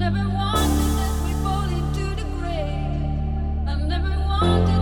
Never wanted that we fall into the grave. I never wanted.